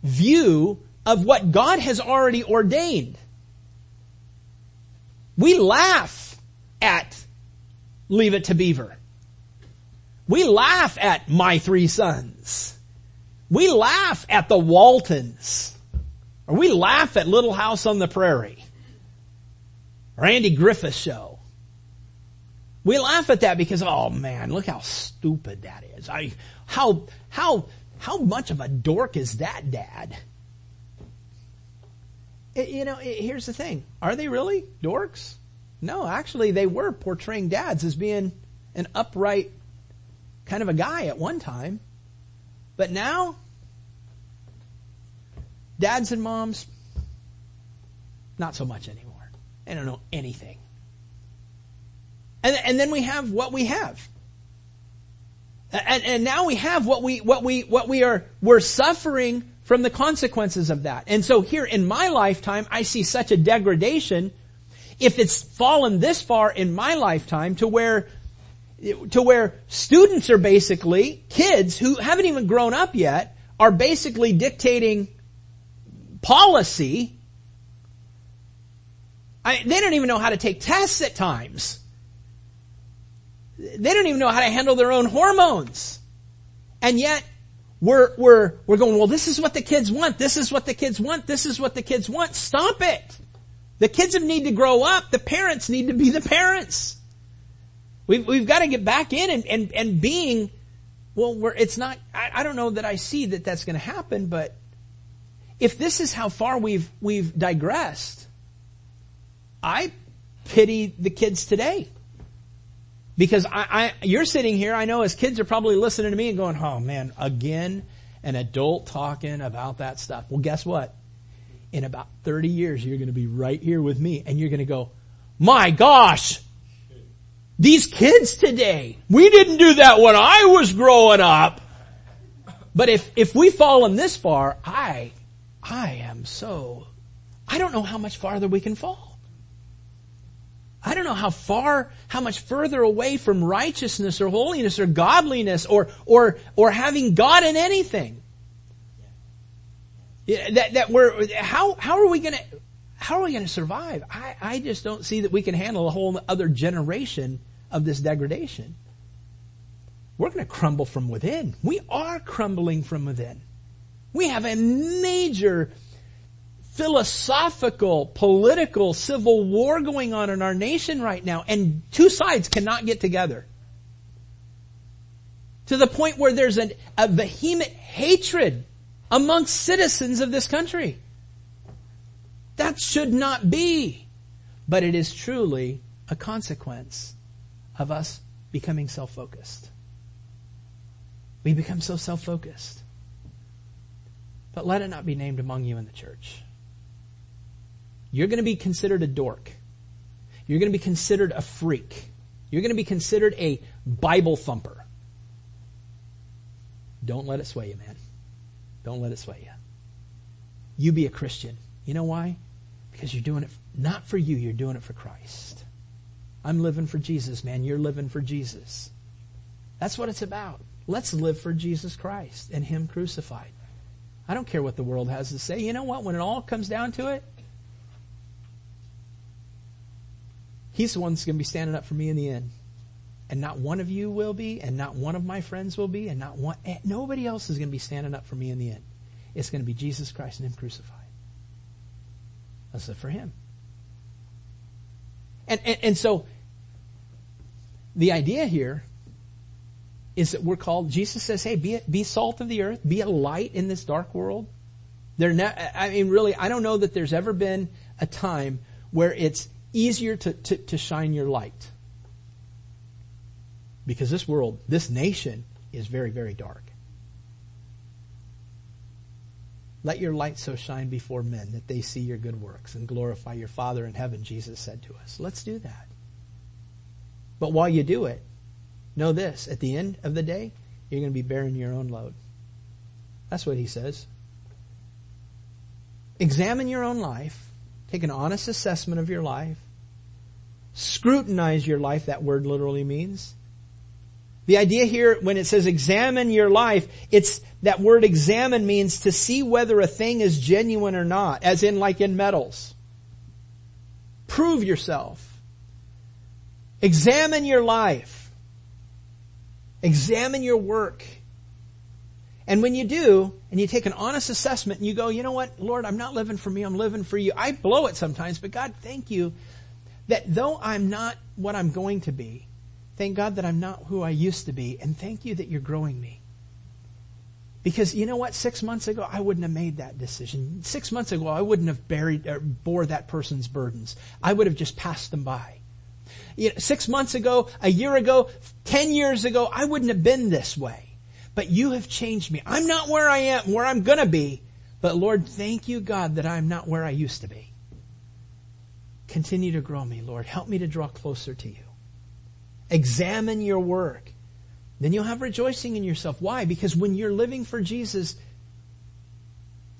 view of what God has already ordained. We laugh at Leave It to Beaver. We laugh at My Three Sons. We laugh at the Waltons. Or we laugh at Little House on the Prairie. Or Andy Griffith Show. We laugh at that because, oh man, look how stupid that is. I, how, how, how much of a dork is that dad? It, you know, it, here's the thing. Are they really dorks? No, actually they were portraying dads as being an upright kind of a guy at one time. But now, dads and moms, not so much anymore. They don't know anything. And, and then we have what we have. And, and now we have what we, what we, what we are, we're suffering from the consequences of that. And so here in my lifetime, I see such a degradation. If it's fallen this far in my lifetime to where, to where students are basically, kids who haven't even grown up yet, are basically dictating policy. I, they don't even know how to take tests at times. They don't even know how to handle their own hormones. And yet, we're, we're, we're going, well, this is what the kids want. This is what the kids want. This is what the kids want. Stop it. The kids need to grow up. The parents need to be the parents. We've, we've got to get back in and, and, and being, well, we're, it's not, I, I don't know that I see that that's going to happen, but if this is how far we've, we've digressed, I pity the kids today. Because I, I, you're sitting here, I know as kids are probably listening to me and going, oh man, again, an adult talking about that stuff. Well, guess what? In about 30 years, you're going to be right here with me and you're going to go, my gosh, these kids today, we didn't do that when I was growing up. But if, if we've fallen this far, I, I am so, I don't know how much farther we can fall. I don't know how far, how much further away from righteousness or holiness or godliness or, or, or having God in anything. That, that we're, how, how are we gonna, how are we gonna survive? I, I just don't see that we can handle a whole other generation of this degradation. We're gonna crumble from within. We are crumbling from within. We have a major philosophical, political, civil war going on in our nation right now, and two sides cannot get together. To the point where there's an, a vehement hatred amongst citizens of this country. That should not be. But it is truly a consequence of us becoming self-focused. We become so self-focused. But let it not be named among you in the church. You're going to be considered a dork. You're going to be considered a freak. You're going to be considered a Bible thumper. Don't let it sway you, man. Don't let it sway you. You be a Christian. You know why? Because you're doing it not for you, you're doing it for Christ. I'm living for Jesus, man. You're living for Jesus. That's what it's about. Let's live for Jesus Christ and Him crucified. I don't care what the world has to say. You know what? When it all comes down to it, He's the one that's going to be standing up for me in the end. And not one of you will be, and not one of my friends will be, and not one, eh, nobody else is going to be standing up for me in the end. It's going to be Jesus Christ and Him crucified. Let's live for Him. And, and, and so, the idea here is that we're called, Jesus says, hey, be, be salt of the earth, be a light in this dark world. There, ne- I mean, really, I don't know that there's ever been a time where it's easier to, to, to shine your light. Because this world, this nation is very, very dark. Let your light so shine before men that they see your good works and glorify your Father in heaven, Jesus said to us. Let's do that. But while you do it, know this, at the end of the day, you're going to be bearing your own load. That's what he says. Examine your own life. Take an honest assessment of your life. Scrutinize your life, that word literally means. The idea here, when it says examine your life, it's, that word examine means to see whether a thing is genuine or not, as in like in metals. Prove yourself. Examine your life. Examine your work. And when you do, and you take an honest assessment and you go, you know what, Lord, I'm not living for me, I'm living for you. I blow it sometimes, but God, thank you that though I'm not what I'm going to be, thank God that I'm not who I used to be, and thank you that you're growing me. Because you know what? Six months ago, I wouldn't have made that decision. Six months ago, I wouldn't have buried or bore that person's burdens. I would have just passed them by. You know, six months ago, a year ago, ten years ago, I wouldn't have been this way. But you have changed me. I'm not where I am, where I'm gonna be. But Lord, thank you, God, that I'm not where I used to be. Continue to grow me, Lord. Help me to draw closer to you. Examine your work. Then you'll have rejoicing in yourself. Why? Because when you're living for Jesus,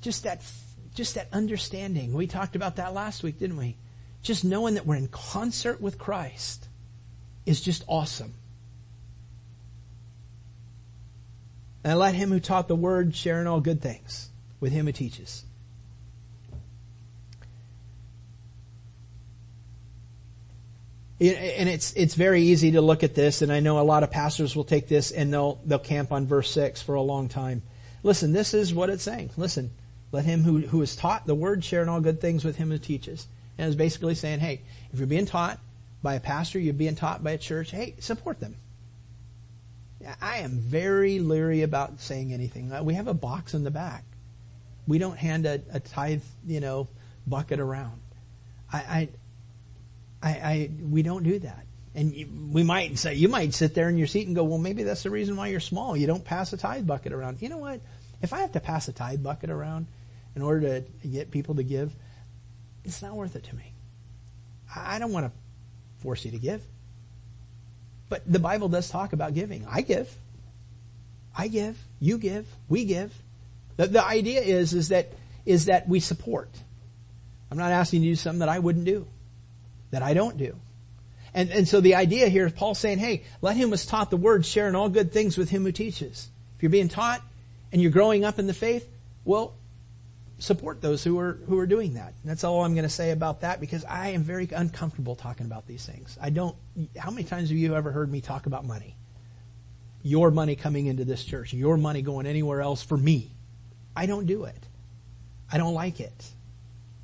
just that, just that understanding. We talked about that last week, didn't we? Just knowing that we're in concert with Christ is just awesome. And let him who taught the word share in all good things with him who teaches. And it's it's very easy to look at this, and I know a lot of pastors will take this and they'll they'll camp on verse six for a long time. Listen, this is what it's saying. Listen, let him who who is taught the word share in all good things with him who teaches. And it's basically saying, hey, if you're being taught by a pastor, you're being taught by a church, hey, support them. I am very leery about saying anything. Uh, we have a box in the back. We don't hand a, a tithe, you know, bucket around. I, I I, we don't do that. And you, we might say, you might sit there in your seat and go, well, maybe that's the reason why you're small. You don't pass a tithe bucket around. You know what? If I have to pass a tithe bucket around in order to get people to give, it's not worth it to me. I don't want to force you to give. But the Bible does talk about giving. I give. I give. You give. We give. The, the idea is, is that, is that we support. I'm not asking you to do something that I wouldn't do that I don't do. And, and so the idea here is Paul saying, hey, let him who is taught the word share in all good things with him who teaches. If you're being taught and you're growing up in the faith, well, support those who are, who are doing that. that's all I'm going to say about that because I am very uncomfortable talking about these things. I don't, how many times have you ever heard me talk about money? Your money coming into this church, your money going anywhere else for me. I don't do it. I don't like it.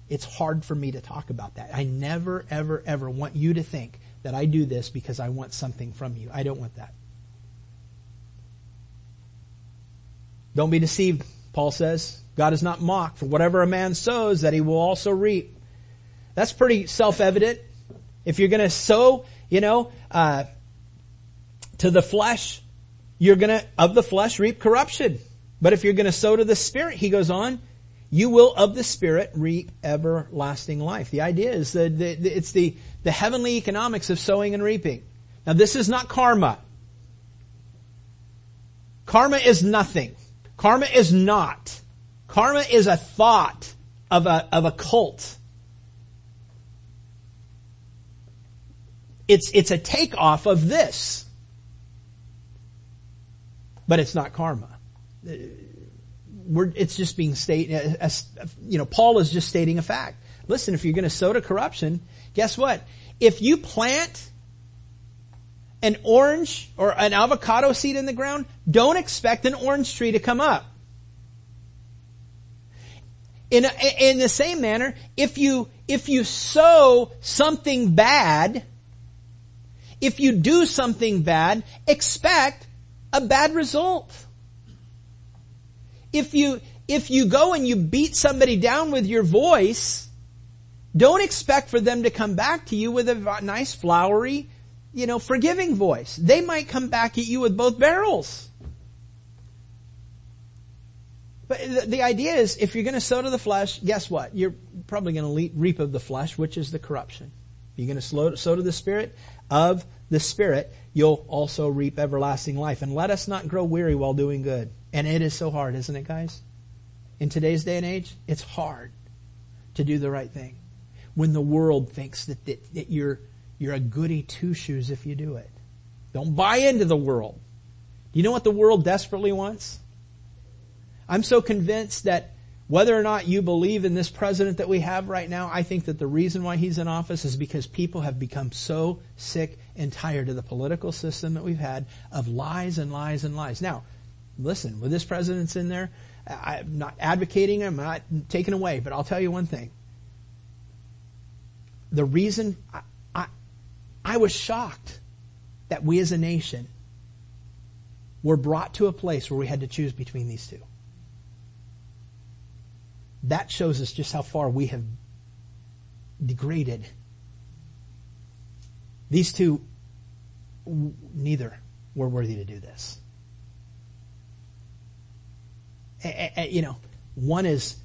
It's hard for me to talk about that. I never, ever, ever want you to think that I do this because I want something from you. I don't want that. Don't be deceived, Paul says. God is not mocked. For whatever a man sows, that he will also reap. That's pretty self-evident. If you're gonna sow, you know, uh, to the flesh, you're gonna, of the flesh, reap corruption. But if you're gonna sow to the spirit, he goes on, you will of the Spirit reap everlasting life. The idea is that it's the, the heavenly economics of sowing and reaping. Now this is not karma. Karma is nothing. Karma is not. Karma is a thought of a, of a cult. It's, it's a takeoff of this. But it's not karma we're, it's just being stated, uh, as, you know, Paul is just stating a fact. Listen, if you're going to sow to corruption, guess what? If you plant an orange or an avocado seed in the ground, don't expect an orange tree to come up. In, a, in the same manner, if you, if you sow something bad, if you do something bad, expect a bad result. If you, if you go and you beat somebody down with your voice, don't expect for them to come back to you with a nice flowery, you know, forgiving voice. They might come back at you with both barrels. But the idea is, if you're going to sow to the flesh, guess what? You're probably going to reap of the flesh, which is the corruption. You're going to sow to the Spirit of the Spirit, you'll also reap everlasting life. And let us not grow weary while doing good. And it is so hard, isn't it, guys? In today's day and age, it's hard to do the right thing. When the world thinks that, that, that you're, you're a goody two shoes if you do it. Don't buy into the world. Do you know what the world desperately wants? I'm so convinced that whether or not you believe in this president that we have right now, I think that the reason why he's in office is because people have become so sick and tired of the political system that we've had of lies and lies and lies. Now, listen, with this president's in there, I'm not advocating I'm not taking away, but I'll tell you one thing. The reason I, I, I was shocked that we as a nation were brought to a place where we had to choose between these two that shows us just how far we have degraded. These two, neither were worthy to do this. You know, one is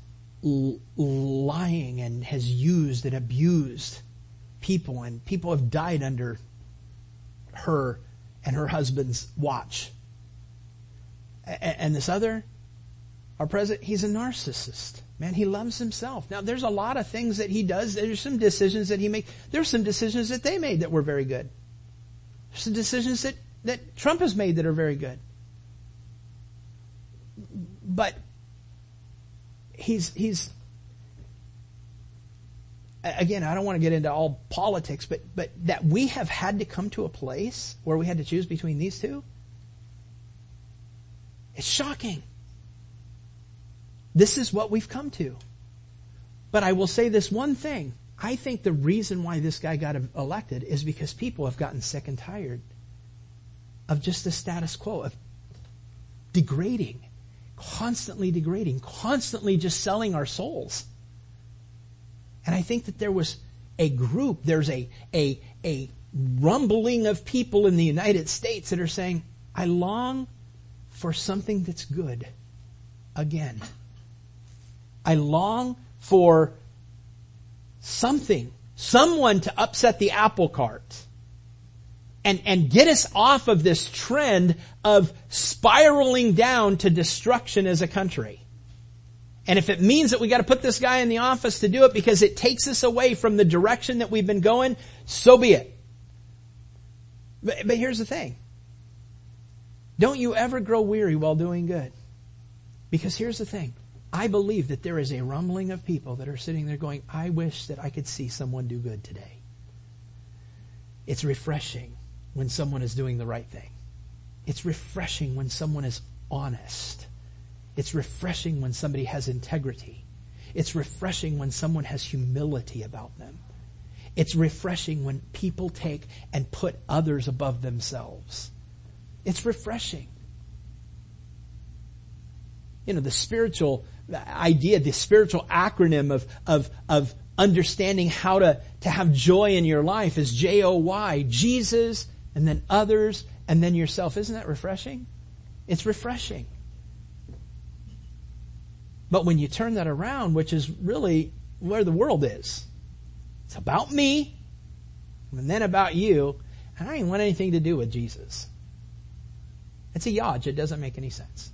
lying and has used and abused people, and people have died under her and her husband's watch. And this other, our president, he's a narcissist. Man, he loves himself. Now, there's a lot of things that he does. There's some decisions that he makes. There's some decisions that they made that were very good. There's some decisions that, that Trump has made that are very good. But he's, he's, again, I don't want to get into all politics, but, but that we have had to come to a place where we had to choose between these two, it's shocking. This is what we've come to. But I will say this one thing. I think the reason why this guy got elected is because people have gotten sick and tired of just the status quo, of degrading, constantly degrading, constantly just selling our souls. And I think that there was a group, there's a, a, a rumbling of people in the United States that are saying, I long for something that's good again. I long for something, someone to upset the apple cart and, and get us off of this trend of spiraling down to destruction as a country. And if it means that we gotta put this guy in the office to do it because it takes us away from the direction that we've been going, so be it. But, but here's the thing. Don't you ever grow weary while doing good. Because here's the thing. I believe that there is a rumbling of people that are sitting there going, I wish that I could see someone do good today. It's refreshing when someone is doing the right thing. It's refreshing when someone is honest. It's refreshing when somebody has integrity. It's refreshing when someone has humility about them. It's refreshing when people take and put others above themselves. It's refreshing. You know, the spiritual idea, the spiritual acronym of, of, of understanding how to, to have joy in your life is J-O-Y. Jesus, and then others, and then yourself. Isn't that refreshing? It's refreshing. But when you turn that around, which is really where the world is, it's about me, and then about you, and I ain't want anything to do with Jesus. It's a yodge. It doesn't make any sense.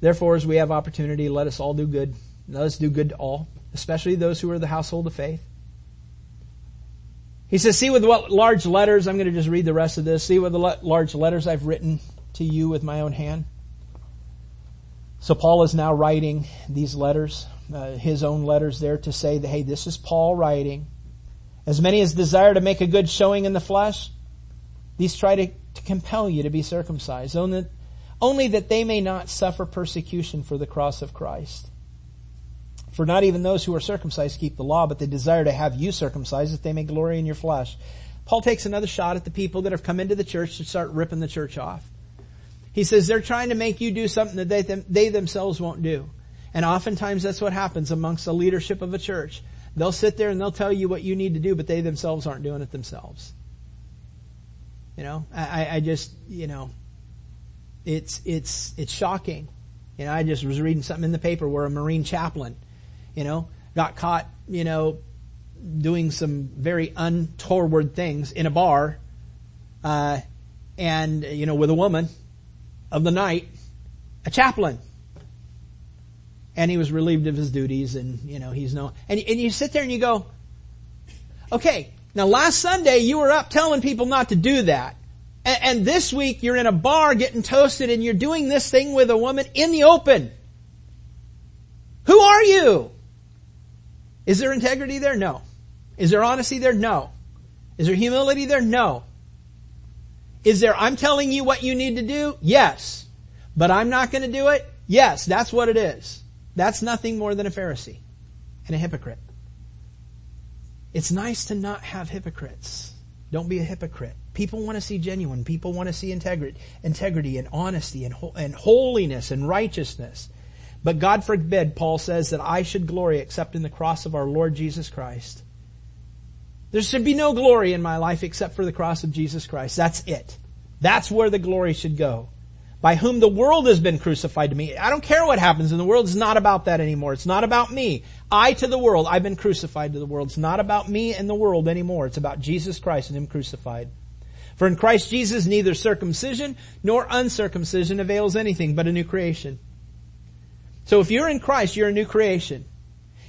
Therefore, as we have opportunity, let us all do good. Let us do good to all, especially those who are the household of faith. He says, see with what large letters, I'm going to just read the rest of this, see what the large letters I've written to you with my own hand. So Paul is now writing these letters, uh, his own letters there to say that, hey, this is Paul writing. As many as desire to make a good showing in the flesh, these try to, to compel you to be circumcised, only, only that they may not suffer persecution for the cross of Christ. For not even those who are circumcised keep the law, but they desire to have you circumcised that they may glory in your flesh. Paul takes another shot at the people that have come into the church to start ripping the church off. He says they're trying to make you do something that they, they themselves won't do. And oftentimes that's what happens amongst the leadership of a church. They'll sit there and they'll tell you what you need to do, but they themselves aren't doing it themselves. You know, I, I just, you know, it's, it's, it's shocking. You know, I just was reading something in the paper where a Marine chaplain you know, got caught, you know, doing some very untoward things in a bar, uh, and, you know, with a woman of the night, a chaplain. And he was relieved of his duties and, you know, he's no, and, and you sit there and you go, okay, now last Sunday you were up telling people not to do that. And, and this week you're in a bar getting toasted and you're doing this thing with a woman in the open. Who are you? Is there integrity there? No. Is there honesty there? No. Is there humility there? No. Is there, I'm telling you what you need to do? Yes. But I'm not going to do it? Yes, that's what it is. That's nothing more than a Pharisee and a hypocrite. It's nice to not have hypocrites. Don't be a hypocrite. People want to see genuine. People want to see integrity, integrity and honesty and, and holiness and righteousness. But God forbid, Paul says, that I should glory except in the cross of our Lord Jesus Christ. There should be no glory in my life except for the cross of Jesus Christ. That's it. That's where the glory should go. By whom the world has been crucified to me. I don't care what happens in the world. It's not about that anymore. It's not about me. I to the world. I've been crucified to the world. It's not about me and the world anymore. It's about Jesus Christ and Him crucified. For in Christ Jesus neither circumcision nor uncircumcision avails anything but a new creation. So if you're in Christ, you're a new creation.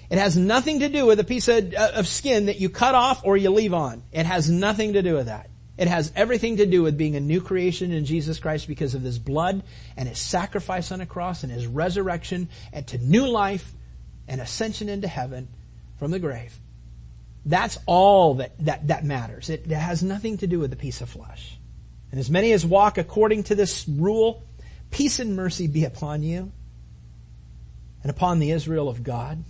It has nothing to do with a piece of, uh, of, skin that you cut off or you leave on. It has nothing to do with that. It has everything to do with being a new creation in Jesus Christ because of His blood and His sacrifice on a cross and His resurrection and to new life and ascension into heaven from the grave. That's all that, that, that matters. It, it has nothing to do with the piece of flesh. And as many as walk according to this rule, peace and mercy be upon you and upon the Israel of God.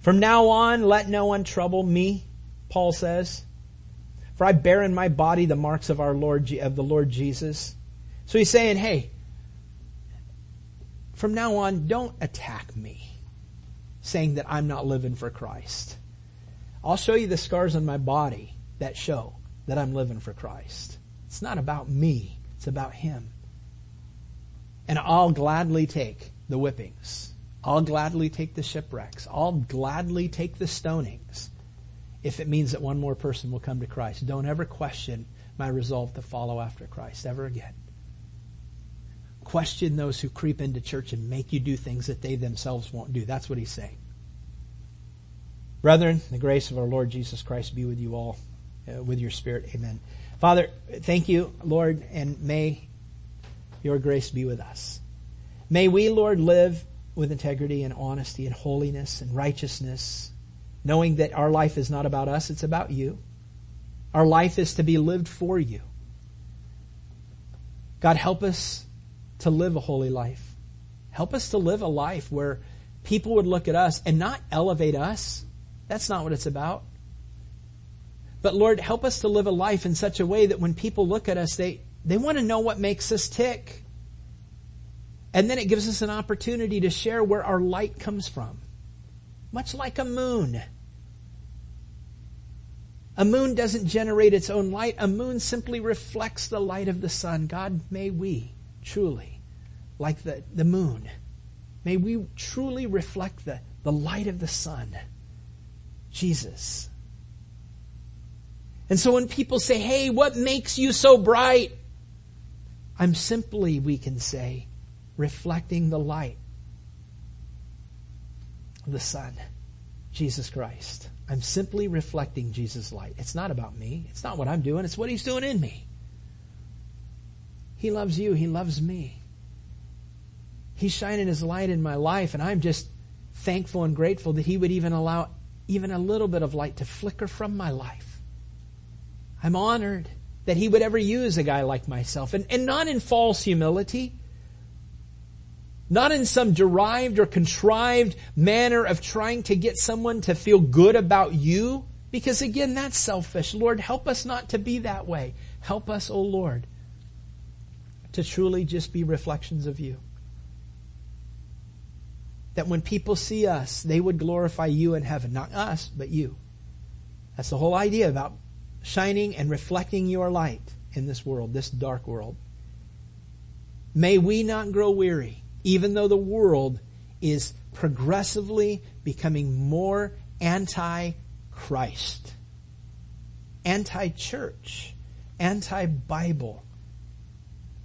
From now on, let no one trouble me, Paul says, for I bear in my body the marks of our Lord, of the Lord Jesus. So he's saying, hey, from now on, don't attack me, saying that I'm not living for Christ. I'll show you the scars on my body that show that I'm living for Christ. It's not about me, it's about Him. And I'll gladly take the whippings. I'll gladly take the shipwrecks. I'll gladly take the stonings if it means that one more person will come to Christ. Don't ever question my resolve to follow after Christ ever again. Question those who creep into church and make you do things that they themselves won't do. That's what he's saying. Brethren, the grace of our Lord Jesus Christ be with you all, uh, with your spirit. Amen. Father, thank you, Lord, and may your grace be with us. May we, Lord, live with integrity and honesty and holiness and righteousness, knowing that our life is not about us, it's about you. Our life is to be lived for you. God, help us to live a holy life. Help us to live a life where people would look at us and not elevate us. That's not what it's about. But Lord, help us to live a life in such a way that when people look at us, they, they want to know what makes us tick. And then it gives us an opportunity to share where our light comes from. Much like a moon. A moon doesn't generate its own light. A moon simply reflects the light of the sun. God, may we truly, like the, the moon, may we truly reflect the, the light of the sun. Jesus. And so when people say, hey, what makes you so bright? I'm simply, we can say, reflecting the light of the sun, Jesus Christ. I'm simply reflecting Jesus' light. It's not about me. It's not what I'm doing. It's what He's doing in me. He loves you. He loves me. He's shining His light in my life and I'm just thankful and grateful that He would even allow even a little bit of light to flicker from my life. I'm honored that He would ever use a guy like myself and, and not in false humility, Not in some derived or contrived manner of trying to get someone to feel good about you, because again, that's selfish. Lord, help us not to be that way. Help us, O oh Lord, to truly just be reflections of you. That when people see us, they would glorify you in heaven. Not us, but you. That's the whole idea about shining and reflecting your light in this world, this dark world. May we not grow weary, even though the world is progressively becoming more anti-Christ, anti-church, anti-Bible,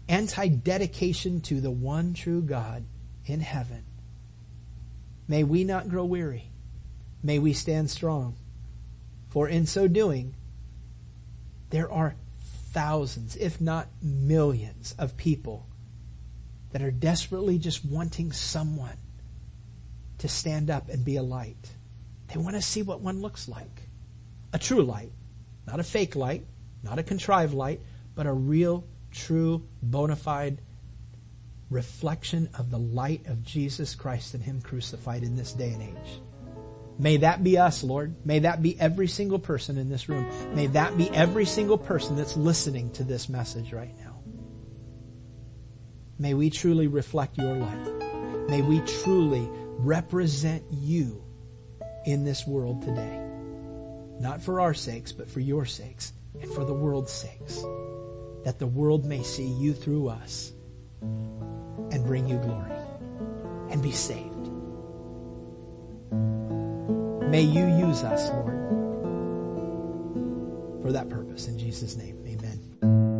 anti-dedication to the one true God in heaven. May we not grow weary. May we stand strong. For in so doing, there are thousands, if not millions, of people that are desperately just wanting someone to stand up and be a light. They want to see what one looks like. A true light. Not a fake light, not a contrived light, but a real, true, bona fide reflection of the light of Jesus Christ and Him crucified in this day and age. May that be us, Lord. May that be every single person in this room. May that be every single person that's listening to this message right now. May we truly reflect your light. May we truly represent you in this world today. Not for our sakes, but for your sakes and for the world's sakes. That the world may see you through us and bring you glory and be saved. May you use us, Lord, for that purpose. In Jesus' name, amen.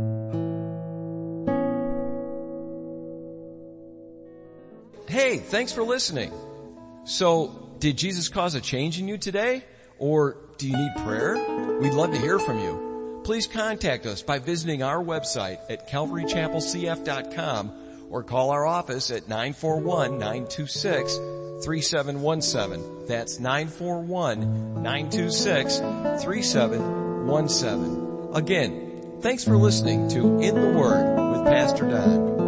Hey, thanks for listening. So, did Jesus cause a change in you today? Or do you need prayer? We'd love to hear from you. Please contact us by visiting our website at calvarychapelcf.com or call our office at 941-926 3717. That's 941-926-3717. Again, thanks for listening to In the Word with Pastor Don.